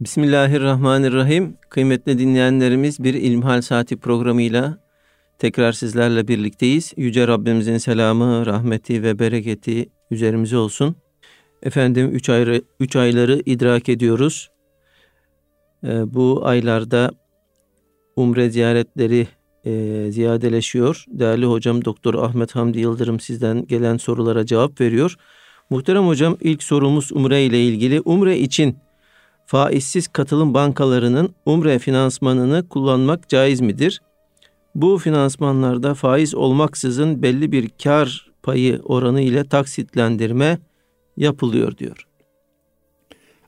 Bismillahirrahmanirrahim. Kıymetli dinleyenlerimiz bir İlmihal Saati programıyla tekrar sizlerle birlikteyiz. Yüce Rabbimizin selamı, rahmeti ve bereketi üzerimize olsun. Efendim üç, ayrı, üç ayları idrak ediyoruz. Ee, bu aylarda umre ziyaretleri e, ziyadeleşiyor. Değerli hocam Doktor Ahmet Hamdi Yıldırım sizden gelen sorulara cevap veriyor. Muhterem hocam ilk sorumuz umre ile ilgili. Umre için faizsiz katılım bankalarının umre finansmanını kullanmak caiz midir? Bu finansmanlarda faiz olmaksızın belli bir kar payı oranı ile taksitlendirme yapılıyor diyor.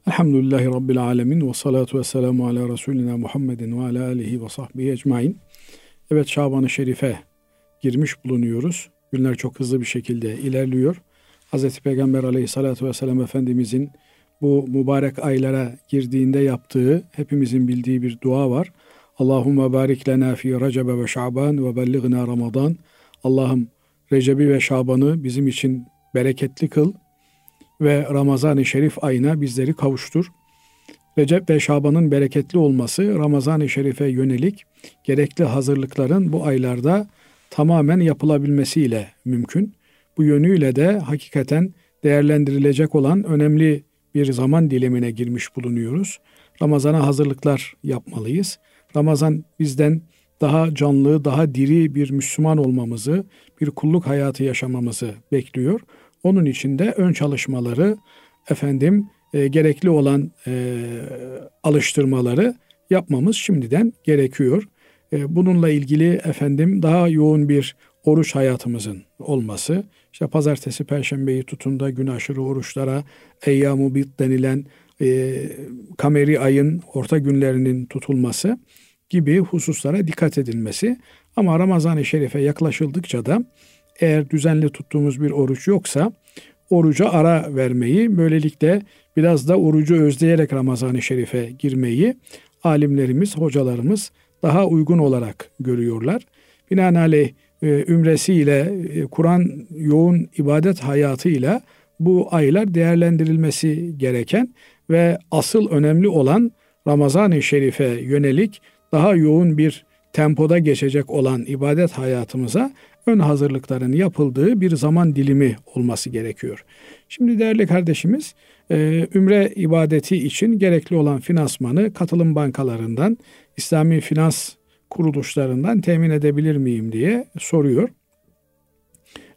Elhamdülillahi Rabbil Alemin ve salatu ve selamu ala Resulina Muhammedin ve ala alihi ve sahbihi ecmain. Evet Şaban-ı Şerif'e girmiş bulunuyoruz. Günler çok hızlı bir şekilde ilerliyor. Hz. Peygamber aleyhissalatu vesselam Efendimizin bu mübarek aylara girdiğinde yaptığı hepimizin bildiği bir dua var. Allahümme barik lena fi Recebe ve Şaban ve belligna Ramazan. Allah'ım Recep'i ve Şaban'ı bizim için bereketli kıl ve Ramazan-ı Şerif ayına bizleri kavuştur. Recep ve Şaban'ın bereketli olması Ramazan-ı Şerif'e yönelik gerekli hazırlıkların bu aylarda tamamen yapılabilmesiyle mümkün. Bu yönüyle de hakikaten değerlendirilecek olan önemli bir zaman dilimine girmiş bulunuyoruz. Ramazana hazırlıklar yapmalıyız. Ramazan bizden daha canlı, daha diri bir Müslüman olmamızı, bir kulluk hayatı yaşamamızı bekliyor. Onun için de ön çalışmaları, efendim e, gerekli olan e, alıştırmaları yapmamız şimdiden gerekiyor. E, bununla ilgili efendim daha yoğun bir oruç hayatımızın olması, işte pazartesi, perşembeyi tutun da gün aşırı oruçlara, eyyamu bit denilen e, kameri ayın orta günlerinin tutulması gibi hususlara dikkat edilmesi. Ama Ramazan-ı Şerif'e yaklaşıldıkça da eğer düzenli tuttuğumuz bir oruç yoksa oruca ara vermeyi, böylelikle biraz da orucu özleyerek Ramazan-ı Şerif'e girmeyi alimlerimiz, hocalarımız daha uygun olarak görüyorlar. Binaenaleyh ümresiyle, e, Kur'an yoğun ibadet hayatıyla bu aylar değerlendirilmesi gereken ve asıl önemli olan Ramazan-ı Şerif'e yönelik daha yoğun bir tempoda geçecek olan ibadet hayatımıza ön hazırlıkların yapıldığı bir zaman dilimi olması gerekiyor. Şimdi değerli kardeşimiz, e, ümre ibadeti için gerekli olan finansmanı katılım bankalarından, İslami finans kuruluşlarından temin edebilir miyim diye soruyor.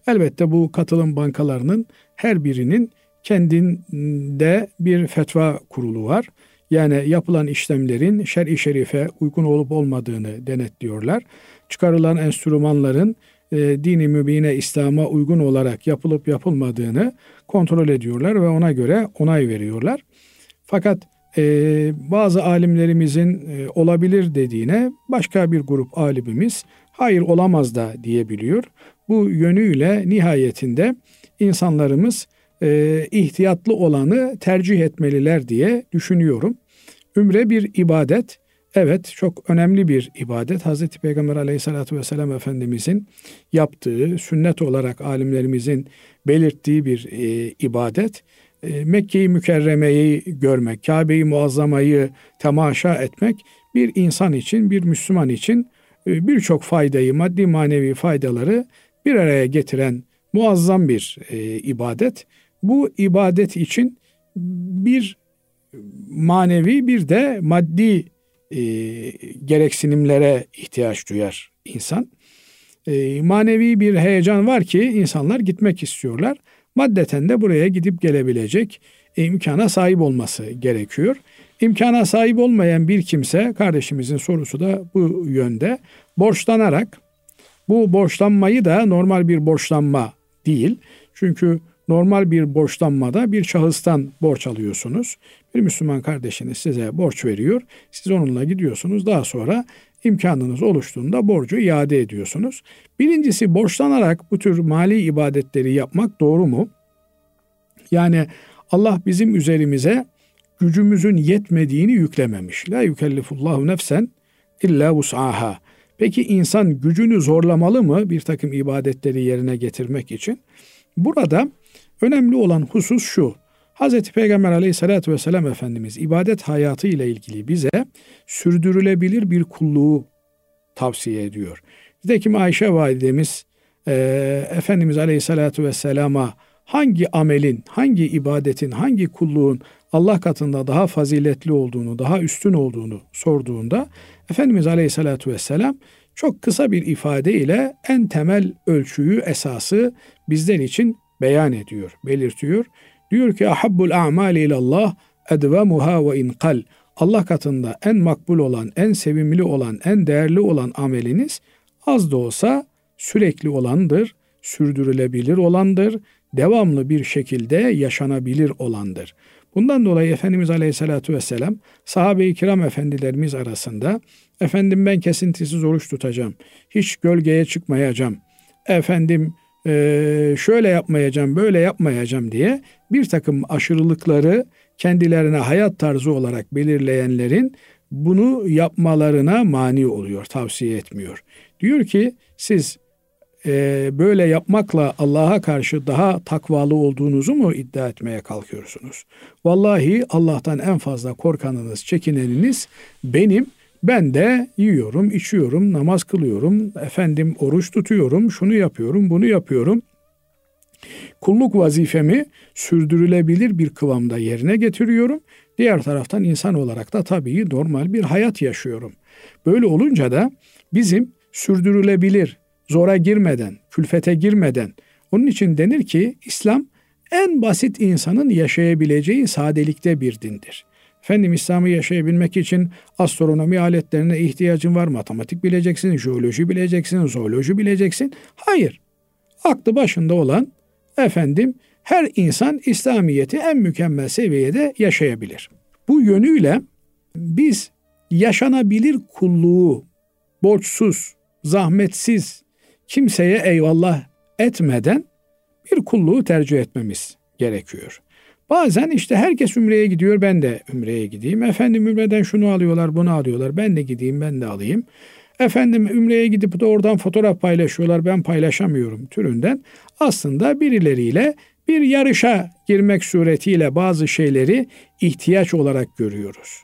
Elbette bu katılım bankalarının her birinin kendinde bir fetva kurulu var. Yani yapılan işlemlerin şer'i şerife uygun olup olmadığını denetliyorlar. Çıkarılan enstrümanların e, dini mübine İslam'a uygun olarak yapılıp yapılmadığını kontrol ediyorlar ve ona göre onay veriyorlar. Fakat e, bazı alimlerimizin e, olabilir dediğine başka bir grup alimimiz hayır olamaz da diyebiliyor. Bu yönüyle nihayetinde insanlarımız e, ihtiyatlı olanı tercih etmeliler diye düşünüyorum. Ümre bir ibadet. Evet çok önemli bir ibadet. Hazreti Peygamber aleyhissalatü vesselam Efendimizin yaptığı, sünnet olarak alimlerimizin belirttiği bir e, ibadet. E, Mekke-i Mükerreme'yi görmek, Kabe-i Muazzama'yı temaşa etmek bir insan için, bir Müslüman için e, birçok faydayı, maddi manevi faydaları bir araya getiren muazzam bir e, ibadet. Bu ibadet için bir manevi bir de maddi e, gereksinimlere ihtiyaç duyar insan. E, manevi bir heyecan var ki insanlar gitmek istiyorlar. Maddeten de buraya gidip gelebilecek imkana sahip olması gerekiyor. İmkana sahip olmayan bir kimse, kardeşimizin sorusu da bu yönde, borçlanarak, bu borçlanmayı da normal bir borçlanma değil. Çünkü normal bir borçlanmada bir şahıstan borç alıyorsunuz. Bir Müslüman kardeşiniz size borç veriyor. Siz onunla gidiyorsunuz. Daha sonra imkanınız oluştuğunda borcu iade ediyorsunuz. Birincisi borçlanarak bu tür mali ibadetleri yapmak doğru mu? Yani Allah bizim üzerimize gücümüzün yetmediğini yüklememiş. La yükellifullahu nefsen illa vus'aha. Peki insan gücünü zorlamalı mı bir takım ibadetleri yerine getirmek için? Burada önemli olan husus şu. Hazreti Peygamber aleyhissalatü vesselam Efendimiz ibadet hayatı ile ilgili bize sürdürülebilir bir kulluğu tavsiye ediyor. Nitekim Ayşe validemiz e, Efendimiz aleyhissalatü vesselama hangi amelin, hangi ibadetin, hangi kulluğun Allah katında daha faziletli olduğunu, daha üstün olduğunu sorduğunda Efendimiz Aleyhisselatü Vesselam çok kısa bir ifade ile en temel ölçüyü, esası bizler için beyan ediyor, belirtiyor. Diyor ki ahabbul a'mali ilallah edvemuha ve inkal. Allah katında en makbul olan, en sevimli olan, en değerli olan ameliniz az da olsa sürekli olandır, sürdürülebilir olandır, devamlı bir şekilde yaşanabilir olandır. Bundan dolayı Efendimiz Aleyhisselatü Vesselam sahabe-i kiram efendilerimiz arasında efendim ben kesintisiz oruç tutacağım, hiç gölgeye çıkmayacağım, efendim şöyle yapmayacağım, böyle yapmayacağım diye bir takım aşırılıkları kendilerine hayat tarzı olarak belirleyenlerin bunu yapmalarına mani oluyor, tavsiye etmiyor. Diyor ki siz e, böyle yapmakla Allah'a karşı daha takvalı olduğunuzu mu iddia etmeye kalkıyorsunuz? Vallahi Allah'tan en fazla korkanınız, çekineniniz benim. Ben de yiyorum, içiyorum, namaz kılıyorum, efendim oruç tutuyorum, şunu yapıyorum, bunu yapıyorum. Kulluk vazifemi sürdürülebilir bir kıvamda yerine getiriyorum. Diğer taraftan insan olarak da tabii normal bir hayat yaşıyorum. Böyle olunca da bizim sürdürülebilir, zora girmeden, külfete girmeden. Onun için denir ki İslam en basit insanın yaşayabileceği sadelikte bir dindir. Efendim İslam'ı yaşayabilmek için astronomi aletlerine ihtiyacın var. Matematik bileceksin, jeoloji bileceksin, zooloji bileceksin. Hayır. Aklı başında olan efendim her insan İslamiyeti en mükemmel seviyede yaşayabilir. Bu yönüyle biz yaşanabilir kulluğu borçsuz, zahmetsiz, kimseye eyvallah etmeden bir kulluğu tercih etmemiz gerekiyor. Bazen işte herkes ümreye gidiyor ben de ümreye gideyim. Efendim ümreden şunu alıyorlar bunu alıyorlar ben de gideyim ben de alayım. Efendim ümreye gidip de oradan fotoğraf paylaşıyorlar ben paylaşamıyorum türünden. Aslında birileriyle bir yarışa girmek suretiyle bazı şeyleri ihtiyaç olarak görüyoruz.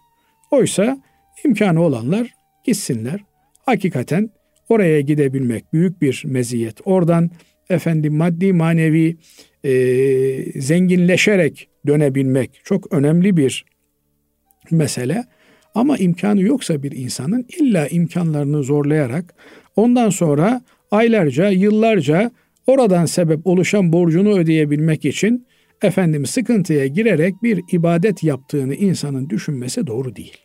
Oysa imkanı olanlar gitsinler. Hakikaten Oraya gidebilmek büyük bir meziyet. Oradan efendim maddi manevi e, zenginleşerek dönebilmek çok önemli bir mesele. Ama imkanı yoksa bir insanın illa imkanlarını zorlayarak ondan sonra aylarca, yıllarca oradan sebep oluşan borcunu ödeyebilmek için efendim sıkıntıya girerek bir ibadet yaptığını insanın düşünmesi doğru değil.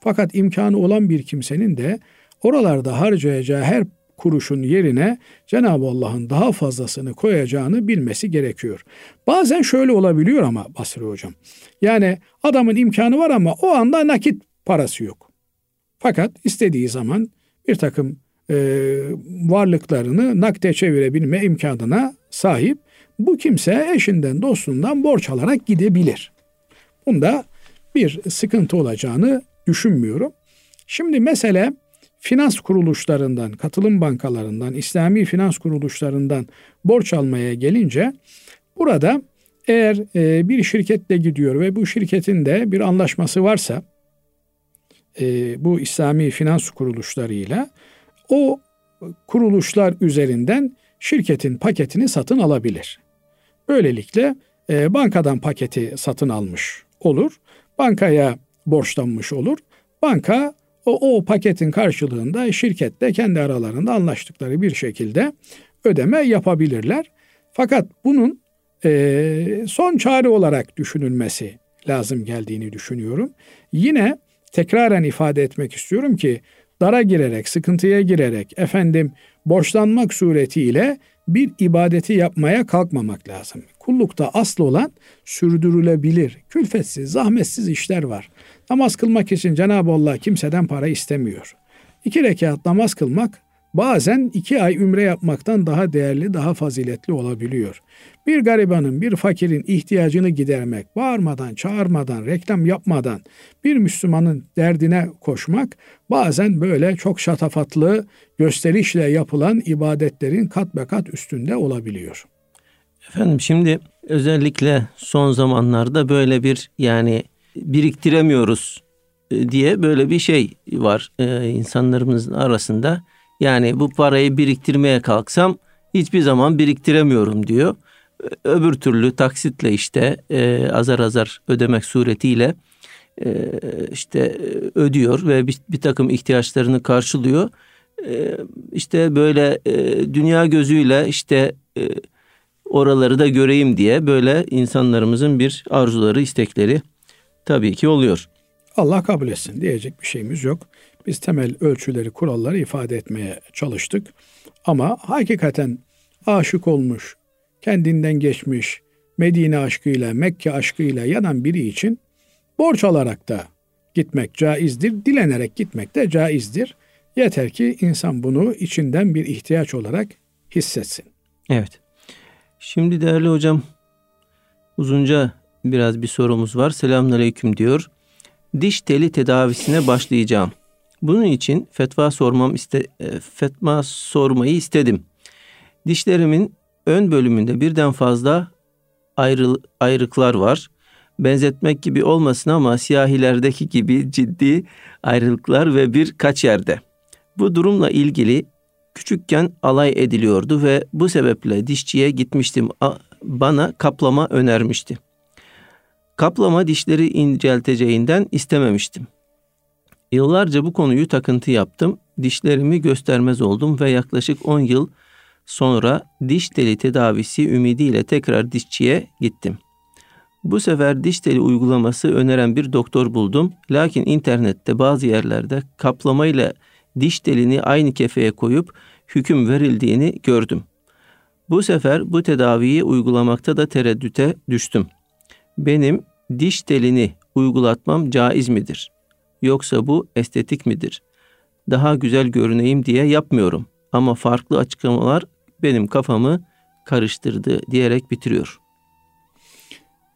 Fakat imkanı olan bir kimsenin de oralarda harcayacağı her kuruşun yerine Cenab-ı Allah'ın daha fazlasını koyacağını bilmesi gerekiyor. Bazen şöyle olabiliyor ama Basri Hocam. Yani adamın imkanı var ama o anda nakit parası yok. Fakat istediği zaman bir takım e, varlıklarını nakde çevirebilme imkanına sahip. Bu kimse eşinden dostundan borç alarak gidebilir. Bunda bir sıkıntı olacağını düşünmüyorum. Şimdi mesele finans kuruluşlarından, katılım bankalarından, İslami finans kuruluşlarından borç almaya gelince burada eğer e, bir şirketle gidiyor ve bu şirketin de bir anlaşması varsa e, bu İslami finans kuruluşlarıyla o kuruluşlar üzerinden şirketin paketini satın alabilir. Böylelikle e, bankadan paketi satın almış olur. Bankaya borçlanmış olur. Banka o, o paketin karşılığında şirketle kendi aralarında anlaştıkları bir şekilde ödeme yapabilirler. Fakat bunun e, son çare olarak düşünülmesi lazım geldiğini düşünüyorum. Yine tekraren ifade etmek istiyorum ki dara girerek, sıkıntıya girerek, efendim borçlanmak suretiyle bir ibadeti yapmaya kalkmamak lazım. Kullukta asıl olan sürdürülebilir, külfetsiz, zahmetsiz işler var. Namaz kılmak için Cenab-ı Allah kimseden para istemiyor. İki rekat namaz kılmak bazen iki ay ümre yapmaktan daha değerli, daha faziletli olabiliyor. Bir garibanın, bir fakirin ihtiyacını gidermek, bağırmadan, çağırmadan, reklam yapmadan bir Müslümanın derdine koşmak bazen böyle çok şatafatlı gösterişle yapılan ibadetlerin kat be kat üstünde olabiliyor. Efendim şimdi özellikle son zamanlarda böyle bir yani biriktiremiyoruz e, diye böyle bir şey var e, insanlarımızın arasında. Yani bu parayı biriktirmeye kalksam hiçbir zaman biriktiremiyorum diyor. Öbür türlü taksitle işte e, azar azar ödemek suretiyle e, işte ödüyor ve bir, takım ihtiyaçlarını karşılıyor. E, işte böyle dünya gözüyle işte oraları da göreyim diye böyle insanlarımızın bir arzuları, istekleri tabii ki oluyor. Allah kabul etsin diyecek bir şeyimiz yok. Biz temel ölçüleri, kuralları ifade etmeye çalıştık. Ama hakikaten aşık olmuş, kendinden geçmiş, Medine aşkıyla, Mekke aşkıyla yanan biri için borç alarak da gitmek caizdir, dilenerek gitmek de caizdir. Yeter ki insan bunu içinden bir ihtiyaç olarak hissetsin. Evet. Şimdi değerli hocam uzunca biraz bir sorumuz var. Selamünaleyküm diyor. Diş teli tedavisine başlayacağım. Bunun için fetva sormam iste e, fetva sormayı istedim. Dişlerimin ön bölümünde birden fazla ayrı, ayrıklar var. Benzetmek gibi olmasın ama siyahilerdeki gibi ciddi ayrılıklar ve birkaç yerde. Bu durumla ilgili küçükken alay ediliyordu ve bu sebeple dişçiye gitmiştim. Bana kaplama önermişti. Kaplama dişleri incelteceğinden istememiştim. Yıllarca bu konuyu takıntı yaptım. Dişlerimi göstermez oldum ve yaklaşık 10 yıl sonra diş teli tedavisi ümidiyle tekrar dişçiye gittim. Bu sefer diş teli uygulaması öneren bir doktor buldum. Lakin internette bazı yerlerde kaplamayla diş telini aynı kefeye koyup hüküm verildiğini gördüm. Bu sefer bu tedaviyi uygulamakta da tereddüte düştüm. Benim diş telini uygulatmam caiz midir? Yoksa bu estetik midir? Daha güzel görüneyim diye yapmıyorum ama farklı açıklamalar benim kafamı karıştırdı diyerek bitiriyor.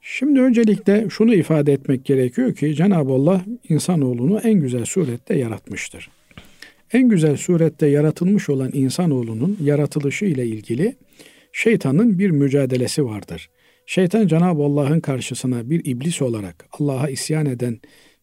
Şimdi öncelikle şunu ifade etmek gerekiyor ki Cenab-ı Allah insanoğlunu en güzel surette yaratmıştır. En güzel surette yaratılmış olan insanoğlunun yaratılışı ile ilgili şeytanın bir mücadelesi vardır. Şeytan Cenab-ı Allah'ın karşısına bir iblis olarak Allah'a isyan eden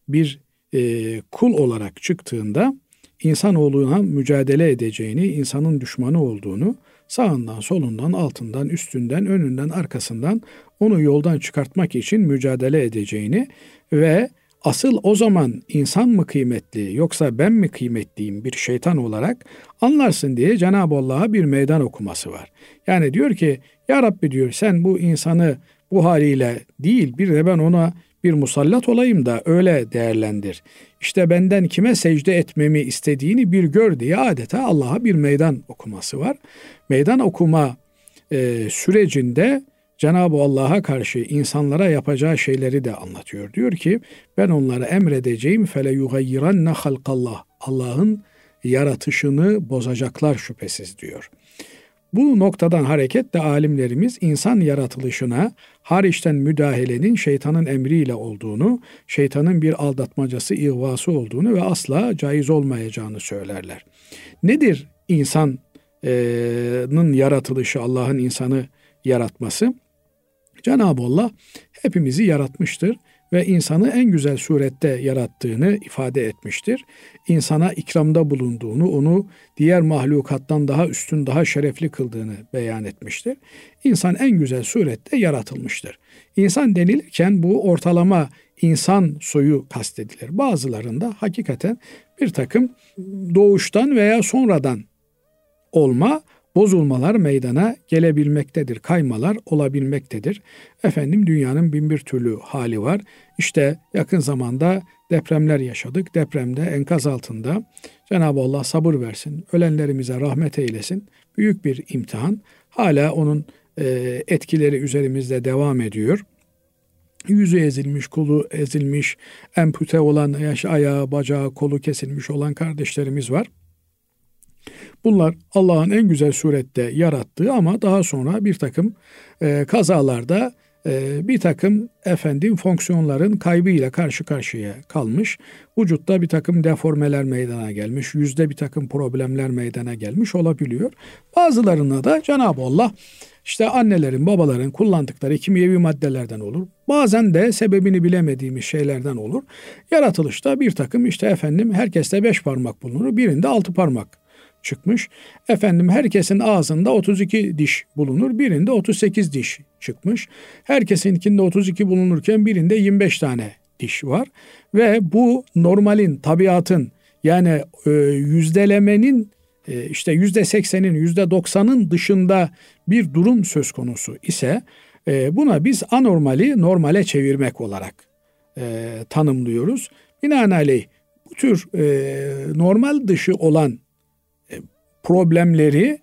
bir e, kul olarak çıktığında insanoğluna mücadele edeceğini, insanın düşmanı olduğunu, sağından, solundan, altından, üstünden, önünden, arkasından onu yoldan çıkartmak için mücadele edeceğini ve asıl o zaman insan mı kıymetli yoksa ben mi kıymetliyim bir şeytan olarak anlarsın diye Cenab-ı Allah'a bir meydan okuması var. Yani diyor ki ya Rabbi diyor sen bu insanı bu haliyle değil bir de ben ona bir musallat olayım da öyle değerlendir. İşte benden kime secde etmemi istediğini bir gör diye adeta Allah'a bir meydan okuması var. Meydan okuma e, sürecinde Cenab-ı Allah'a karşı insanlara yapacağı şeyleri de anlatıyor. Diyor ki ben onlara emredeceğim fele yugayyiranne halkallah. Allah'ın yaratışını bozacaklar şüphesiz diyor. Bu noktadan hareketle alimlerimiz insan yaratılışına hariçten müdahalenin şeytanın emriyle olduğunu, şeytanın bir aldatmacası, ihvası olduğunu ve asla caiz olmayacağını söylerler. Nedir insanın yaratılışı, Allah'ın insanı yaratması? Cenab-ı Allah hepimizi yaratmıştır ve insanı en güzel surette yarattığını ifade etmiştir. İnsana ikramda bulunduğunu, onu diğer mahlukattan daha üstün, daha şerefli kıldığını beyan etmiştir. İnsan en güzel surette yaratılmıştır. İnsan denilirken bu ortalama insan soyu kastedilir. Bazılarında hakikaten bir takım doğuştan veya sonradan olma bozulmalar meydana gelebilmektedir. Kaymalar olabilmektedir. Efendim dünyanın bin bir türlü hali var. İşte yakın zamanda depremler yaşadık. Depremde enkaz altında Cenab-ı Allah sabır versin. Ölenlerimize rahmet eylesin. Büyük bir imtihan. Hala onun e, etkileri üzerimizde devam ediyor. Yüzü ezilmiş, kolu ezilmiş, empute olan, yaş ayağı, bacağı, kolu kesilmiş olan kardeşlerimiz var. Bunlar Allah'ın en güzel surette yarattığı ama daha sonra bir takım e, kazalarda e, bir takım efendim fonksiyonların kaybıyla karşı karşıya kalmış. Vücutta bir takım deformeler meydana gelmiş. Yüzde bir takım problemler meydana gelmiş olabiliyor. Bazılarına da Cenab-ı Allah işte annelerin, babaların kullandıkları kimyevi maddelerden olur. Bazen de sebebini bilemediğimiz şeylerden olur. Yaratılışta bir takım işte efendim herkeste beş parmak bulunur, birinde altı parmak çıkmış. Efendim herkesin ağzında 32 diş bulunur, birinde 38 diş çıkmış. Herkesinkinde 32 bulunurken birinde 25 tane diş var ve bu normalin, tabiatın yani e, yüzdelemenin e, işte yüzde seksenin, yüzde doksanın dışında bir durum söz konusu ise e, buna biz anormali normale çevirmek olarak e, tanımlıyoruz. Binaenaleyh bu tür e, normal dışı olan problemleri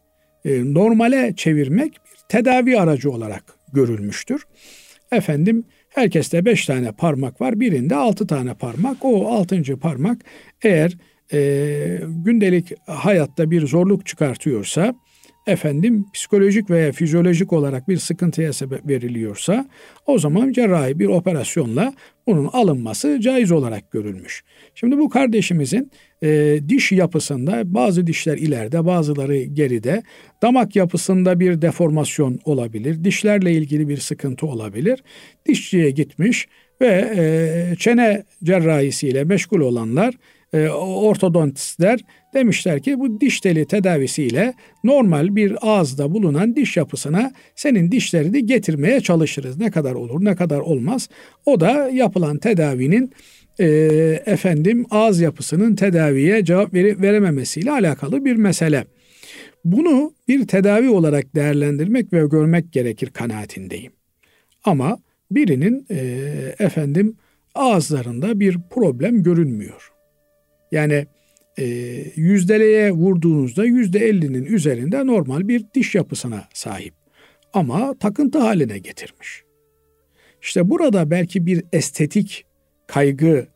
e, normale çevirmek bir tedavi aracı olarak görülmüştür. Efendim herkeste beş tane parmak var, birinde altı tane parmak. O altıncı parmak eğer e, gündelik hayatta bir zorluk çıkartıyorsa, efendim psikolojik veya fizyolojik olarak bir sıkıntıya sebep veriliyorsa o zaman cerrahi bir operasyonla bunun alınması caiz olarak görülmüş. Şimdi bu kardeşimizin e, diş yapısında bazı dişler ileride bazıları geride damak yapısında bir deformasyon olabilir. Dişlerle ilgili bir sıkıntı olabilir. Dişçiye gitmiş ve e, çene cerrahisiyle meşgul olanlar e, ortodontistler demişler ki bu diş teli tedavisiyle normal bir ağızda bulunan diş yapısına senin dişlerini getirmeye çalışırız. Ne kadar olur ne kadar olmaz. O da yapılan tedavinin e, efendim ağız yapısının tedaviye cevap vere, verememesiyle alakalı bir mesele. Bunu bir tedavi olarak değerlendirmek ve görmek gerekir kanaatindeyim. Ama birinin e, efendim ağızlarında bir problem görünmüyor. Yani e, yüzdeleye vurduğunuzda yüzde ellinin üzerinde normal bir diş yapısına sahip. Ama takıntı haline getirmiş. İşte burada belki bir estetik kaygı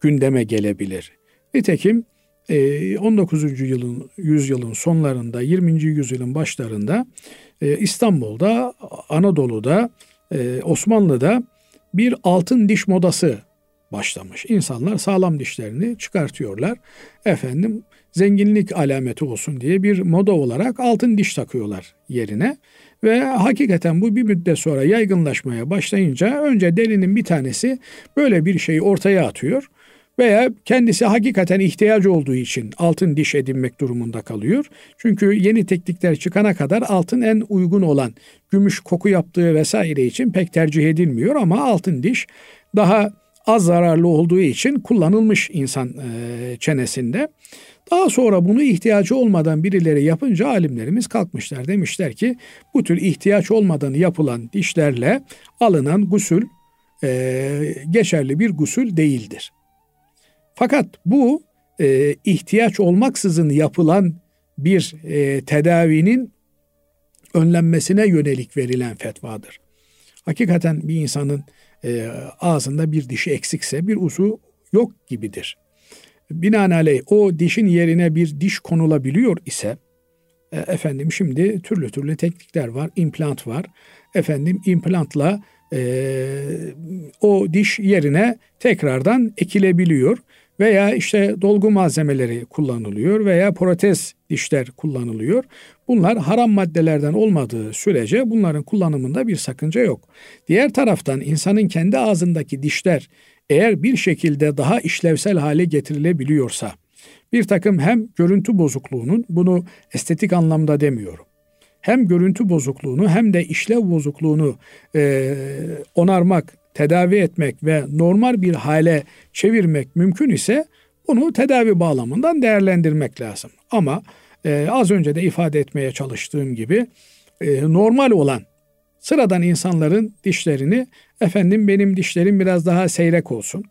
gündeme gelebilir. Nitekim 19. E, yılın yüzyılın sonlarında 20. yüzyılın başlarında e, İstanbul'da, Anadolu'da, e, Osmanlı'da bir altın diş modası başlamış. İnsanlar sağlam dişlerini çıkartıyorlar. Efendim zenginlik alameti olsun diye bir moda olarak altın diş takıyorlar yerine. Ve hakikaten bu bir müddet sonra yaygınlaşmaya başlayınca önce delinin bir tanesi böyle bir şeyi ortaya atıyor veya kendisi hakikaten ihtiyacı olduğu için altın diş edinmek durumunda kalıyor. Çünkü yeni teknikler çıkana kadar altın en uygun olan gümüş koku yaptığı vesaire için pek tercih edilmiyor ama altın diş daha az zararlı olduğu için kullanılmış insan e, çenesinde. Daha sonra bunu ihtiyacı olmadan birileri yapınca alimlerimiz kalkmışlar. Demişler ki bu tür ihtiyaç olmadan yapılan dişlerle alınan gusül e, geçerli bir gusül değildir. Fakat bu e, ihtiyaç olmaksızın yapılan bir e, tedavinin önlenmesine yönelik verilen fetvadır. Hakikaten bir insanın e, ağzında bir dişi eksikse bir usu yok gibidir. Binaenaleyh o dişin yerine bir diş konulabiliyor ise e, efendim şimdi türlü türlü teknikler var, implant var. Efendim implantla e, o diş yerine tekrardan ekilebiliyor veya işte dolgu malzemeleri kullanılıyor veya protez dişler kullanılıyor. Bunlar haram maddelerden olmadığı sürece bunların kullanımında bir sakınca yok. Diğer taraftan insanın kendi ağzındaki dişler eğer bir şekilde daha işlevsel hale getirilebiliyorsa bir takım hem görüntü bozukluğunun bunu estetik anlamda demiyorum. Hem görüntü bozukluğunu hem de işlev bozukluğunu e, onarmak, tedavi etmek ve normal bir hale çevirmek mümkün ise bunu tedavi bağlamından değerlendirmek lazım. Ama e, az önce de ifade etmeye çalıştığım gibi e, normal olan sıradan insanların dişlerini efendim benim dişlerim biraz daha seyrek olsun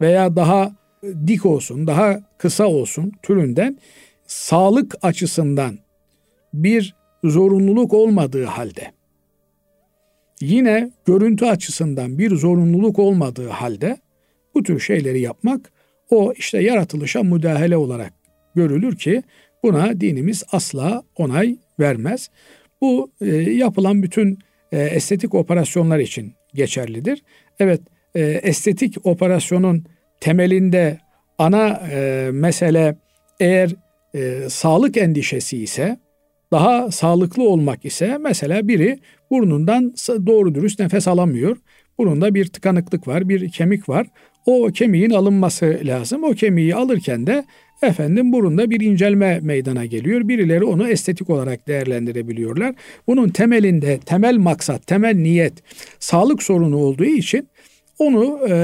veya daha dik olsun, daha kısa olsun türünden sağlık açısından bir zorunluluk olmadığı halde yine görüntü açısından bir zorunluluk olmadığı halde bu tür şeyleri yapmak o işte yaratılışa müdahale olarak görülür ki buna dinimiz asla onay vermez. Bu e, yapılan bütün e, estetik operasyonlar için geçerlidir. Evet e, estetik operasyonun temelinde ana e, mesele eğer e, sağlık endişesi ise daha sağlıklı olmak ise mesela biri burnundan doğru dürüst nefes alamıyor. Burunda bir tıkanıklık var, bir kemik var. O kemiğin alınması lazım. O kemiği alırken de efendim burunda bir incelme meydana geliyor. Birileri onu estetik olarak değerlendirebiliyorlar. Bunun temelinde temel maksat, temel niyet sağlık sorunu olduğu için onu e,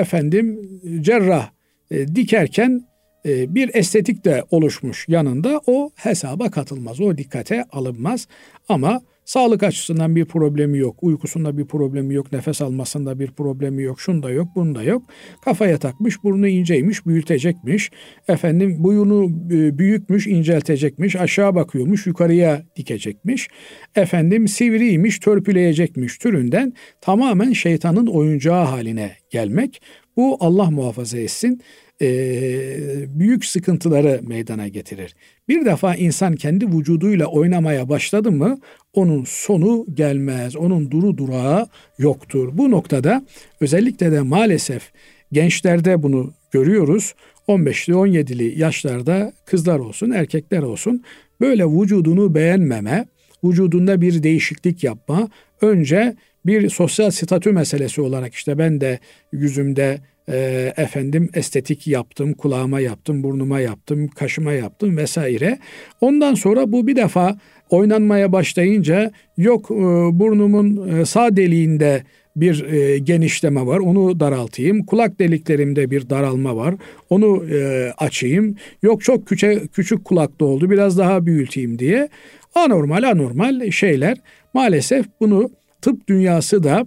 efendim cerrah e, dikerken e, bir estetik de oluşmuş yanında o hesaba katılmaz. O dikkate alınmaz. Ama Sağlık açısından bir problemi yok. Uykusunda bir problemi yok. Nefes almasında bir problemi yok. Şunda yok, bunda yok. Kafaya takmış, burnu inceymiş, büyütecekmiş. Efendim boyunu e, büyükmüş, inceltecekmiş. Aşağı bakıyormuş, yukarıya dikecekmiş. Efendim sivriymiş, törpüleyecekmiş türünden tamamen şeytanın oyuncağı haline gelmek. Bu Allah muhafaza etsin e, büyük sıkıntıları meydana getirir. Bir defa insan kendi vücuduyla oynamaya başladı mı onun sonu gelmez. Onun duru durağı yoktur. Bu noktada özellikle de maalesef gençlerde bunu görüyoruz. 15'li 17'li yaşlarda kızlar olsun erkekler olsun böyle vücudunu beğenmeme, vücudunda bir değişiklik yapma önce bir sosyal statü meselesi olarak işte ben de yüzümde e, efendim estetik yaptım, kulağıma yaptım, burnuma yaptım, kaşıma yaptım vesaire. Ondan sonra bu bir defa oynanmaya başlayınca yok e, burnumun e, sağ deliğinde bir e, genişleme var. Onu daraltayım. Kulak deliklerimde bir daralma var. Onu açayım. Yok çok küçük küçük kulakta oldu. Biraz daha büyüteyim diye. Anormal anormal şeyler. Maalesef bunu tıp dünyası da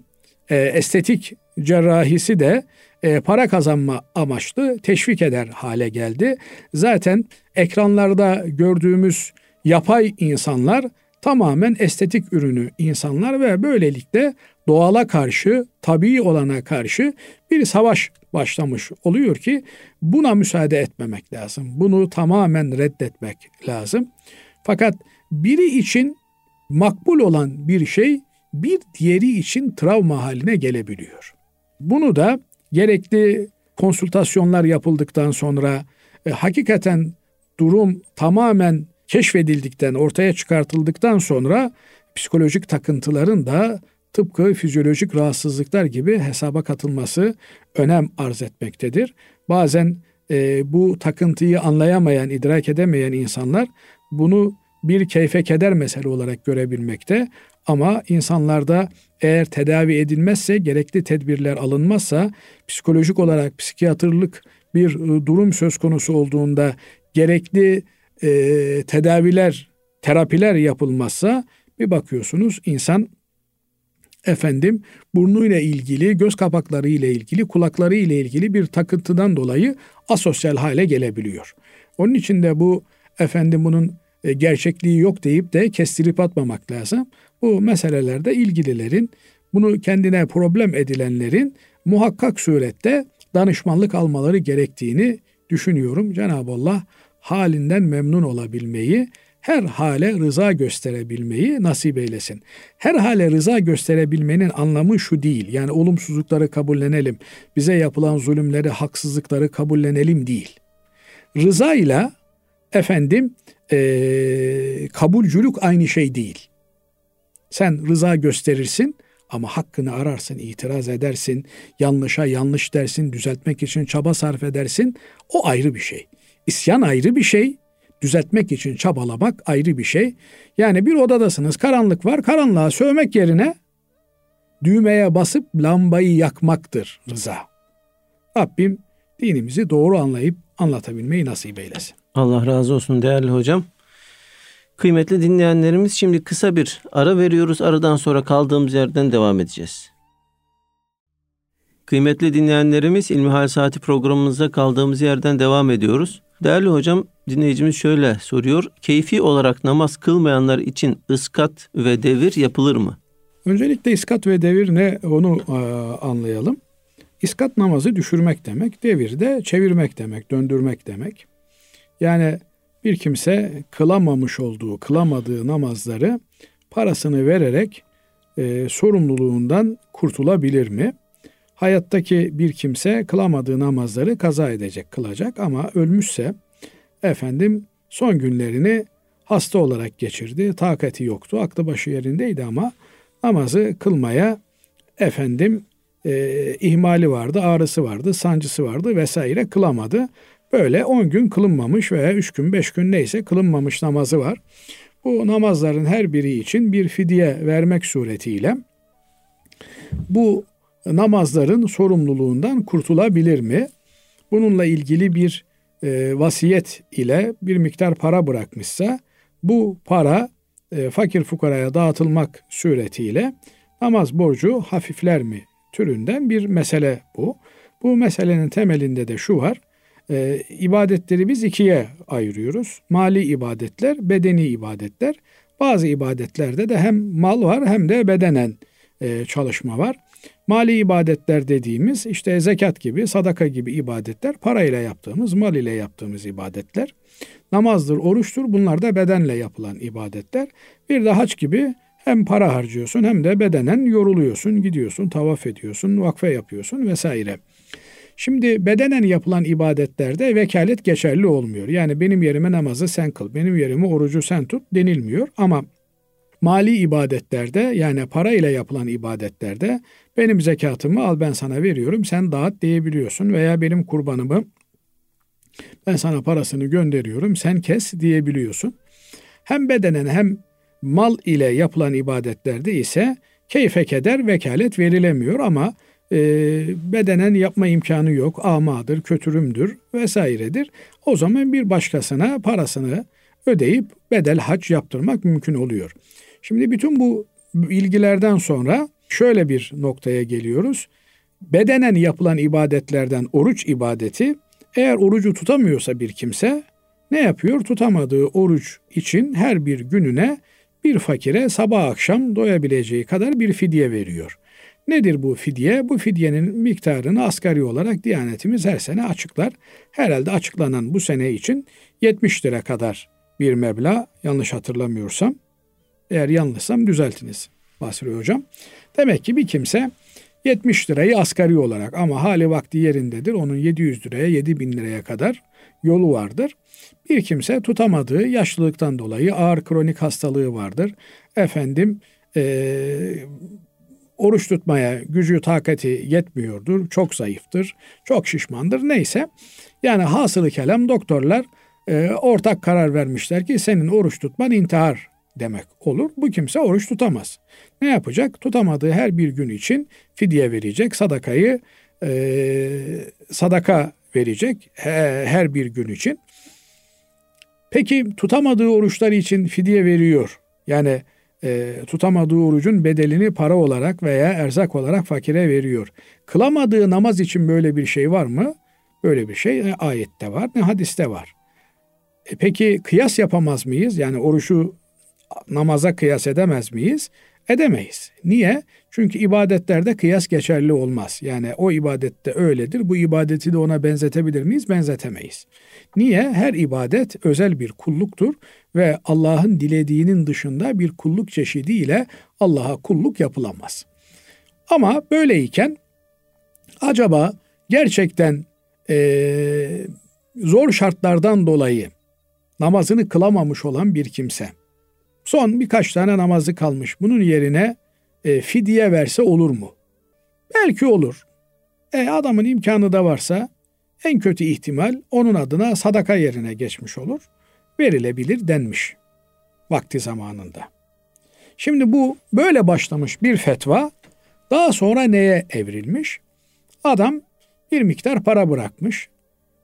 estetik cerrahisi de e, para kazanma amaçlı teşvik eder hale geldi. Zaten ekranlarda gördüğümüz yapay insanlar tamamen estetik ürünü insanlar ve böylelikle doğala karşı, tabii olana karşı bir savaş başlamış oluyor ki buna müsaade etmemek lazım. Bunu tamamen reddetmek lazım. Fakat biri için makbul olan bir şey bir diğeri için travma haline gelebiliyor. Bunu da gerekli konsültasyonlar yapıldıktan sonra e, hakikaten durum tamamen keşfedildikten, ortaya çıkartıldıktan sonra psikolojik takıntıların da tıpkı fizyolojik rahatsızlıklar gibi hesaba katılması önem arz etmektedir. Bazen e, bu takıntıyı anlayamayan, idrak edemeyen insanlar bunu bir keyfe keder mesele olarak görebilmekte. Ama insanlarda eğer tedavi edilmezse, gerekli tedbirler alınmazsa, psikolojik olarak psikiyatrlık bir e, durum söz konusu olduğunda gerekli e, tedaviler, terapiler yapılmazsa bir bakıyorsunuz insan efendim burnuyla ilgili, göz kapakları ile ilgili, kulakları ile ilgili bir takıntıdan dolayı asosyal hale gelebiliyor. Onun için de bu efendim bunun gerçekliği yok deyip de kestirip atmamak lazım. Bu meselelerde ilgililerin, bunu kendine problem edilenlerin muhakkak surette danışmanlık almaları gerektiğini düşünüyorum. Cenab-ı Allah halinden memnun olabilmeyi, her hale rıza gösterebilmeyi nasip eylesin. Her hale rıza gösterebilmenin anlamı şu değil. Yani olumsuzlukları kabullenelim, bize yapılan zulümleri, haksızlıkları kabullenelim değil. Rıza ile efendim e, kabulcülük aynı şey değil. Sen rıza gösterirsin ama hakkını ararsın, itiraz edersin, yanlışa yanlış dersin, düzeltmek için çaba sarf edersin. O ayrı bir şey. İsyan ayrı bir şey, düzeltmek için çabalamak ayrı bir şey. Yani bir odadasınız, karanlık var, karanlığa sövmek yerine düğmeye basıp lambayı yakmaktır rıza. Rabbim dinimizi doğru anlayıp anlatabilmeyi nasip eylesin. Allah razı olsun değerli hocam. Kıymetli dinleyenlerimiz şimdi kısa bir ara veriyoruz. Aradan sonra kaldığımız yerden devam edeceğiz. Kıymetli dinleyenlerimiz İlmihal Saati programımızda kaldığımız yerden devam ediyoruz. Değerli hocam dinleyicimiz şöyle soruyor. Keyfi olarak namaz kılmayanlar için ıskat ve devir yapılır mı? Öncelikle iskat ve devir ne onu e, anlayalım. İskat namazı düşürmek demek, devir de çevirmek demek, döndürmek demek. Yani bir kimse kılamamış olduğu, kılamadığı namazları parasını vererek e, sorumluluğundan kurtulabilir mi? Hayattaki bir kimse kılamadığı namazları kaza edecek, kılacak ama ölmüşse efendim son günlerini hasta olarak geçirdi. Takati yoktu. Aklı başı yerindeydi ama namazı kılmaya efendim e, ihmali vardı, ağrısı vardı, sancısı vardı vesaire kılamadı. Böyle 10 gün kılınmamış veya 3 gün 5 gün neyse kılınmamış namazı var. Bu namazların her biri için bir fidye vermek suretiyle bu namazların sorumluluğundan kurtulabilir mi? Bununla ilgili bir e, vasiyet ile bir miktar para bırakmışsa bu para e, fakir fukaraya dağıtılmak suretiyle namaz borcu hafifler mi türünden bir mesele bu. Bu meselenin temelinde de şu var. E, ibadetleri biz ikiye ayırıyoruz. Mali ibadetler, bedeni ibadetler. Bazı ibadetlerde de hem mal var hem de bedenen e, çalışma var. Mali ibadetler dediğimiz işte zekat gibi, sadaka gibi ibadetler parayla yaptığımız, mal ile yaptığımız ibadetler. Namazdır, oruçtur bunlar da bedenle yapılan ibadetler. Bir de haç gibi hem para harcıyorsun hem de bedenen yoruluyorsun, gidiyorsun, tavaf ediyorsun, vakfe yapıyorsun vesaire. Şimdi bedenen yapılan ibadetlerde vekalet geçerli olmuyor. Yani benim yerime namazı sen kıl, benim yerime orucu sen tut denilmiyor. Ama mali ibadetlerde yani para ile yapılan ibadetlerde benim zekatımı al ben sana veriyorum sen dağıt diyebiliyorsun veya benim kurbanımı ben sana parasını gönderiyorum sen kes diyebiliyorsun. Hem bedenen hem mal ile yapılan ibadetlerde ise keyfe keder vekalet verilemiyor ama e, bedenen yapma imkanı yok, amadır, kötürümdür vesairedir. O zaman bir başkasına parasını ödeyip bedel hac yaptırmak mümkün oluyor. Şimdi bütün bu ilgilerden sonra şöyle bir noktaya geliyoruz. Bedenen yapılan ibadetlerden oruç ibadeti eğer orucu tutamıyorsa bir kimse ne yapıyor? Tutamadığı oruç için her bir gününe bir fakire sabah akşam doyabileceği kadar bir fidye veriyor. Nedir bu fidye? Bu fidyenin miktarını asgari olarak Diyanetimiz her sene açıklar. Herhalde açıklanan bu sene için 70 lira kadar bir meblağ yanlış hatırlamıyorsam. Eğer yanlışsam düzeltiniz Basri Hocam. Demek ki bir kimse 70 lirayı asgari olarak ama hali vakti yerindedir. Onun 700 liraya 7000 liraya kadar yolu vardır. Bir kimse tutamadığı yaşlılıktan dolayı ağır kronik hastalığı vardır. Efendim e, oruç tutmaya gücü takati yetmiyordur. Çok zayıftır. Çok şişmandır. Neyse. Yani hasılı kelam doktorlar e, ortak karar vermişler ki senin oruç tutman intihar demek olur. Bu kimse oruç tutamaz. Ne yapacak? Tutamadığı her bir gün için fidye verecek. Sadakayı e, sadaka verecek her bir gün için. Peki tutamadığı oruçlar için fidye veriyor. Yani e, tutamadığı orucun bedelini para olarak veya erzak olarak fakire veriyor. Kılamadığı namaz için böyle bir şey var mı? Böyle bir şey ne ayette var ne hadiste var. E peki kıyas yapamaz mıyız? Yani oruçu namaza kıyas edemez miyiz? Edemeyiz. Niye? Çünkü ibadetlerde kıyas geçerli olmaz. Yani o ibadette öyledir. Bu ibadeti de ona benzetebilir miyiz? Benzetemeyiz. Niye? Her ibadet özel bir kulluktur ve Allah'ın dilediğinin dışında bir kulluk çeşidiyle Allah'a kulluk yapılamaz. Ama böyleyken acaba gerçekten e, zor şartlardan dolayı namazını kılamamış olan bir kimse son birkaç tane namazı kalmış bunun yerine e, fidye verse olur mu? Belki olur. E, adamın imkanı da varsa en kötü ihtimal onun adına sadaka yerine geçmiş olur. Verilebilir denmiş vakti zamanında. Şimdi bu böyle başlamış bir fetva daha sonra neye evrilmiş? Adam bir miktar para bırakmış.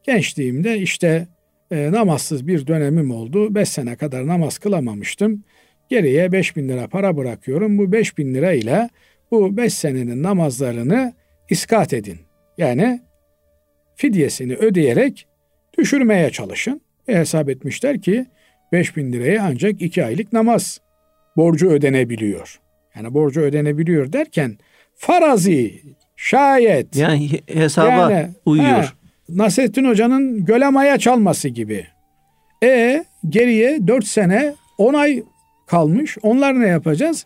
Gençliğimde işte e, namazsız bir dönemim oldu. Beş sene kadar namaz kılamamıştım. Geriye beş bin lira para bırakıyorum. Bu beş bin lira ile bu beş senenin namazlarını iskat edin. Yani fidyesini ödeyerek düşürmeye çalışın. E hesap etmişler ki 5 bin liraya ancak 2 aylık namaz borcu ödenebiliyor. Yani borcu ödenebiliyor derken farazi, şayet. Yani hesaba yani, uyuyor. He, Nasrettin Hoca'nın gölemaya çalması gibi. E geriye 4 sene 10 ay kalmış. Onlar ne yapacağız?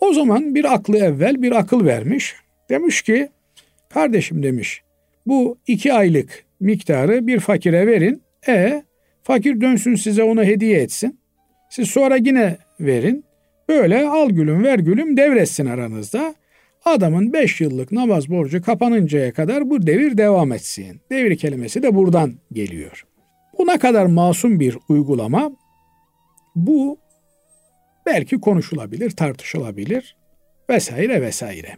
O zaman bir aklı evvel bir akıl vermiş. Demiş ki kardeşim demiş bu iki aylık miktarı bir fakire verin. E fakir dönsün size onu hediye etsin. Siz sonra yine verin. Böyle al gülüm ver gülüm devretsin aranızda. Adamın 5 yıllık namaz borcu kapanıncaya kadar bu devir devam etsin. Devir kelimesi de buradan geliyor. Bu ne kadar masum bir uygulama. Bu belki konuşulabilir, tartışılabilir vesaire vesaire.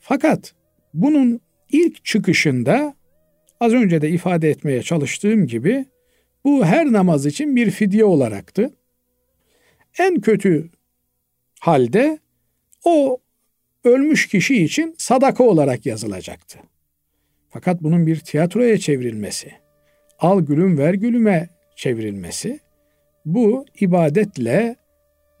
Fakat bunun ilk çıkışında az önce de ifade etmeye çalıştığım gibi bu her namaz için bir fidye olaraktı. En kötü halde o ölmüş kişi için sadaka olarak yazılacaktı. Fakat bunun bir tiyatroya çevrilmesi, al gülüm ver gülüme çevrilmesi bu ibadetle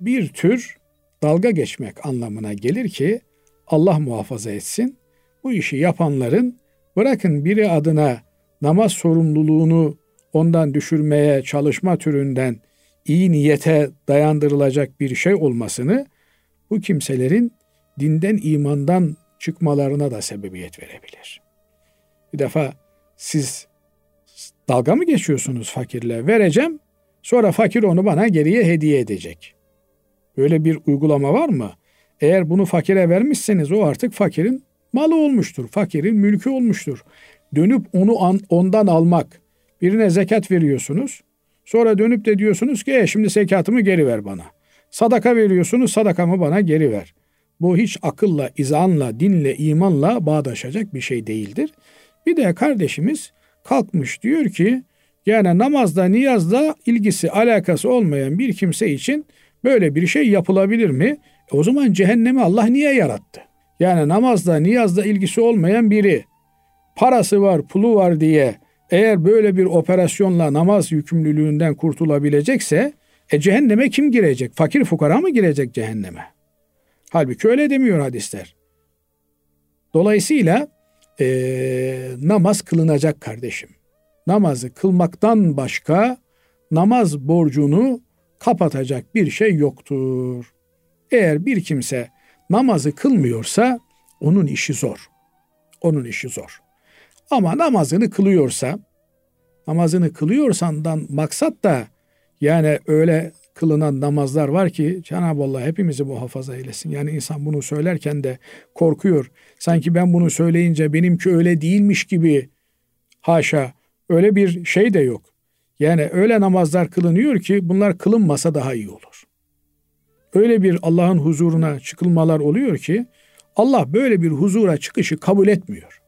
bir tür dalga geçmek anlamına gelir ki Allah muhafaza etsin. Bu işi yapanların bırakın biri adına namaz sorumluluğunu ondan düşürmeye çalışma türünden iyi niyete dayandırılacak bir şey olmasını bu kimselerin dinden imandan çıkmalarına da sebebiyet verebilir. Bir defa siz dalga mı geçiyorsunuz fakirle? Vereceğim. Sonra fakir onu bana geriye hediye edecek. Böyle bir uygulama var mı? Eğer bunu fakire vermişseniz o artık fakirin malı olmuştur. Fakirin mülkü olmuştur. Dönüp onu an, ondan almak. Birine zekat veriyorsunuz. Sonra dönüp de diyorsunuz ki e, şimdi zekatımı geri ver bana. Sadaka veriyorsunuz sadakamı bana geri ver. Bu hiç akılla, izanla, dinle, imanla bağdaşacak bir şey değildir. Bir de kardeşimiz kalkmış diyor ki yani namazda, niyazda ilgisi, alakası olmayan bir kimse için böyle bir şey yapılabilir mi? E o zaman cehennemi Allah niye yarattı? Yani namazda, niyazda ilgisi olmayan biri parası var, pulu var diye eğer böyle bir operasyonla namaz yükümlülüğünden kurtulabilecekse e cehenneme kim girecek? Fakir fukara mı girecek cehenneme? Halbuki öyle demiyor hadisler. Dolayısıyla e, namaz kılınacak kardeşim. Namazı kılmaktan başka namaz borcunu kapatacak bir şey yoktur. Eğer bir kimse namazı kılmıyorsa onun işi zor. Onun işi zor. Ama namazını kılıyorsa, namazını kılıyorsandan maksat da yani öyle kılınan namazlar var ki Cenab-ı Allah hepimizi muhafaza eylesin. Yani insan bunu söylerken de korkuyor. Sanki ben bunu söyleyince benimki öyle değilmiş gibi haşa öyle bir şey de yok. Yani öyle namazlar kılınıyor ki bunlar kılınmasa daha iyi olur. Öyle bir Allah'ın huzuruna çıkılmalar oluyor ki Allah böyle bir huzura çıkışı kabul etmiyor.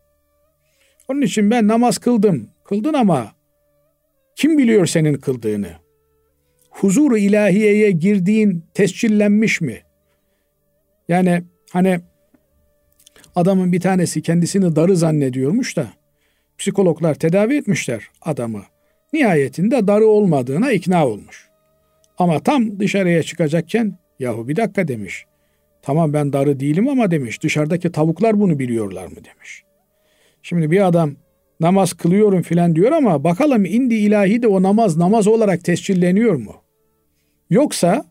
Onun için ben namaz kıldım. Kıldın ama kim biliyor senin kıldığını? huzuru ilahiyeye girdiğin tescillenmiş mi? Yani hani adamın bir tanesi kendisini darı zannediyormuş da psikologlar tedavi etmişler adamı. Nihayetinde darı olmadığına ikna olmuş. Ama tam dışarıya çıkacakken yahu bir dakika demiş. Tamam ben darı değilim ama demiş dışarıdaki tavuklar bunu biliyorlar mı demiş. Şimdi bir adam namaz kılıyorum filan diyor ama bakalım indi ilahi de o namaz namaz olarak tescilleniyor mu? Yoksa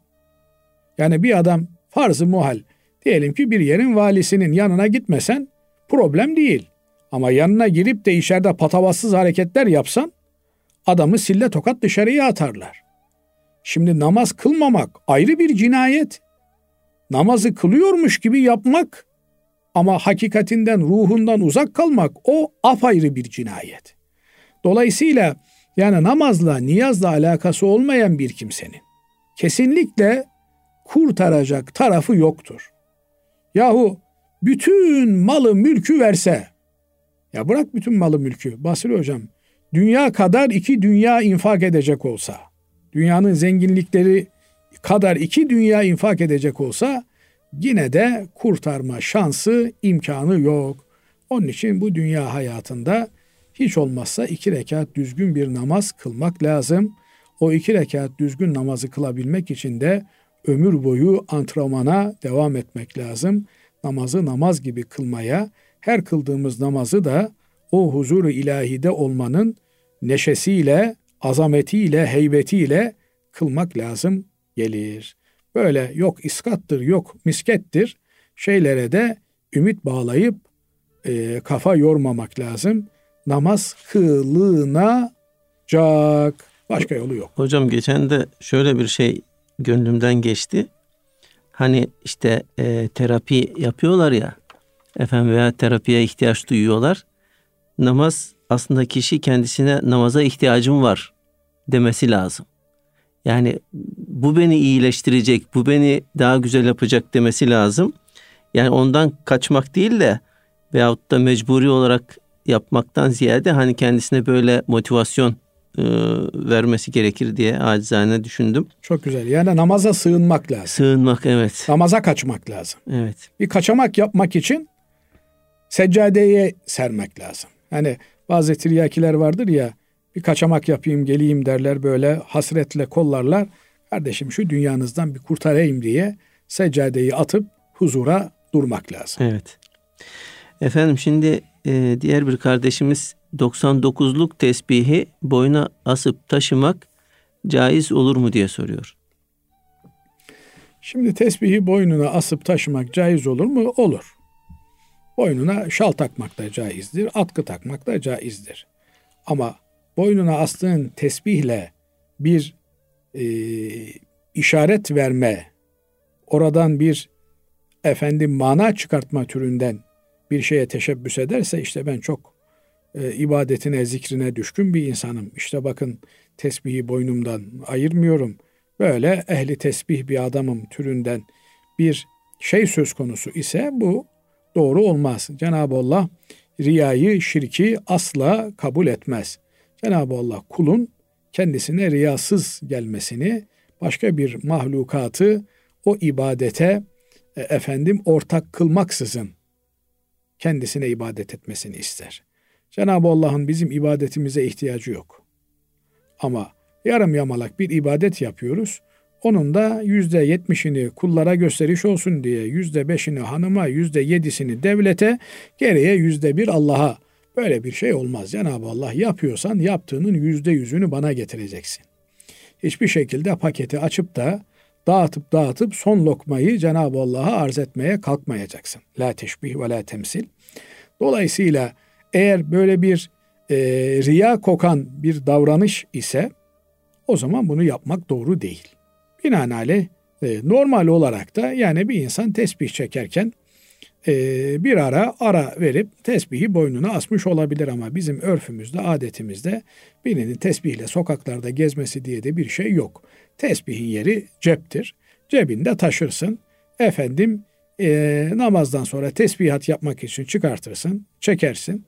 yani bir adam farzı muhal diyelim ki bir yerin valisinin yanına gitmesen problem değil. Ama yanına girip de içeride patavatsız hareketler yapsan adamı sille tokat dışarıya atarlar. Şimdi namaz kılmamak ayrı bir cinayet. Namazı kılıyormuş gibi yapmak ama hakikatinden, ruhundan uzak kalmak o apayrı bir cinayet. Dolayısıyla yani namazla, niyazla alakası olmayan bir kimsenin kesinlikle kurtaracak tarafı yoktur. Yahu bütün malı mülkü verse, ya bırak bütün malı mülkü Basri hocam, dünya kadar iki dünya infak edecek olsa, dünyanın zenginlikleri kadar iki dünya infak edecek olsa, yine de kurtarma şansı, imkanı yok. Onun için bu dünya hayatında hiç olmazsa iki rekat düzgün bir namaz kılmak lazım. O iki rekat düzgün namazı kılabilmek için de ömür boyu antrenmana devam etmek lazım. Namazı namaz gibi kılmaya, her kıldığımız namazı da o huzuru ilahide olmanın neşesiyle, azametiyle, heybetiyle kılmak lazım gelir. Böyle yok iskattır, yok miskettir şeylere de ümit bağlayıp e, kafa yormamak lazım. Namaz kılınacak. Başka yolu yok. Hocam geçen de şöyle bir şey gönlümden geçti. Hani işte e, terapi yapıyorlar ya efendim veya terapiye ihtiyaç duyuyorlar. Namaz aslında kişi kendisine namaza ihtiyacım var demesi lazım. Yani bu beni iyileştirecek, bu beni daha güzel yapacak demesi lazım. Yani ondan kaçmak değil de veyahut da mecburi olarak yapmaktan ziyade hani kendisine böyle motivasyon e, vermesi gerekir diye acizane düşündüm. Çok güzel. Yani namaza sığınmak lazım. Sığınmak evet. Namaza kaçmak lazım. Evet. Bir kaçamak yapmak için seccadeye sermek lazım. Hani bazı tiryakiler vardır ya bir kaçamak yapayım geleyim derler böyle hasretle kollarlar. Kardeşim şu dünyanızdan bir kurtarayım diye seccadeyi atıp huzura durmak lazım. Evet. Efendim şimdi e, diğer bir kardeşimiz 99'luk tesbihi boyuna asıp taşımak caiz olur mu diye soruyor. Şimdi tesbihi boynuna asıp taşımak caiz olur mu? Olur. Boynuna şal takmak da caizdir, atkı takmak da caizdir. Ama boynuna astığın tesbihle bir e, işaret verme, oradan bir efendim mana çıkartma türünden bir şeye teşebbüs ederse işte ben çok e, ibadetine, zikrine düşkün bir insanım. İşte bakın tesbihi boynumdan ayırmıyorum. Böyle ehli tesbih bir adamım türünden bir şey söz konusu ise bu doğru olmaz. Cenab-ı Allah riyayı, şirki asla kabul etmez. Cenab-ı Allah kulun kendisine riyasız gelmesini, başka bir mahlukatı o ibadete e, efendim ortak kılmaksızın kendisine ibadet etmesini ister. Cenab-ı Allah'ın bizim ibadetimize ihtiyacı yok. Ama yarım yamalak bir ibadet yapıyoruz. Onun da yüzde yetmişini kullara gösteriş olsun diye, yüzde beşini hanıma, yüzde yedisini devlete, geriye yüzde bir Allah'a. Böyle bir şey olmaz. Cenab-ı Allah yapıyorsan yaptığının yüzde yüzünü bana getireceksin. Hiçbir şekilde paketi açıp da dağıtıp dağıtıp son lokmayı Cenab-ı Allah'a arz etmeye kalkmayacaksın. La teşbih ve la temsil. Dolayısıyla eğer böyle bir e, riya kokan bir davranış ise o zaman bunu yapmak doğru değil. Binaenaleyh e, normal olarak da yani bir insan tesbih çekerken e, bir ara ara verip tesbihi boynuna asmış olabilir ama bizim örfümüzde, adetimizde birinin tesbihle sokaklarda gezmesi diye de bir şey yok. Tesbihin yeri ceptir. Cebinde taşırsın. Efendim e, namazdan sonra tesbihat yapmak için çıkartırsın, çekersin.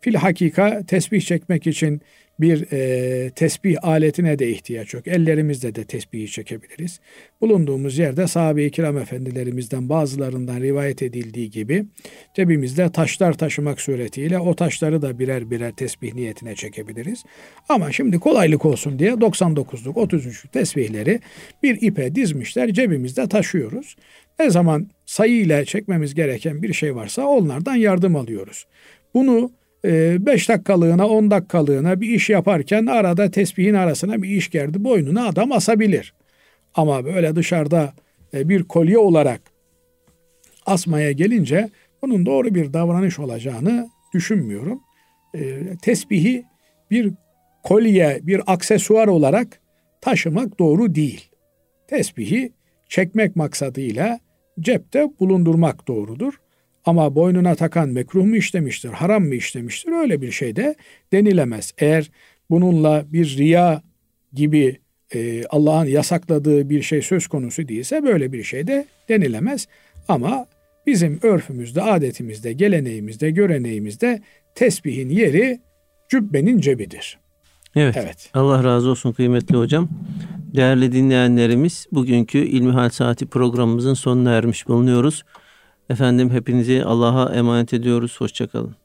Fil hakika tesbih çekmek için bir e, tesbih aletine de ihtiyaç yok. Ellerimizle de tesbihi çekebiliriz. Bulunduğumuz yerde sahabe-i kiram efendilerimizden bazılarından rivayet edildiği gibi cebimizde taşlar taşımak suretiyle o taşları da birer birer tesbih niyetine çekebiliriz. Ama şimdi kolaylık olsun diye 99'luk 33 tesbihleri bir ipe dizmişler cebimizde taşıyoruz. Ne zaman sayıyla çekmemiz gereken bir şey varsa onlardan yardım alıyoruz. Bunu 5 ee, dakikalığına 10 dakikalığına bir iş yaparken arada tesbihin arasına bir iş geldi boynuna adam asabilir. Ama böyle dışarıda e, bir kolye olarak asmaya gelince bunun doğru bir davranış olacağını düşünmüyorum. Ee, tesbihi bir kolye, bir aksesuar olarak taşımak doğru değil. Tesbihi çekmek maksadıyla cepte bulundurmak doğrudur. Ama boynuna takan mekruh mu işlemiştir, haram mı işlemiştir öyle bir şey de denilemez. Eğer bununla bir riya gibi e, Allah'ın yasakladığı bir şey söz konusu değilse böyle bir şey de denilemez. Ama bizim örfümüzde, adetimizde, geleneğimizde, göreneğimizde tesbihin yeri cübbenin cebidir. Evet. evet. Allah razı olsun kıymetli hocam. Değerli dinleyenlerimiz bugünkü İlmihal Saati programımızın sonuna ermiş bulunuyoruz. Efendim hepinizi Allah'a emanet ediyoruz. Hoşçakalın.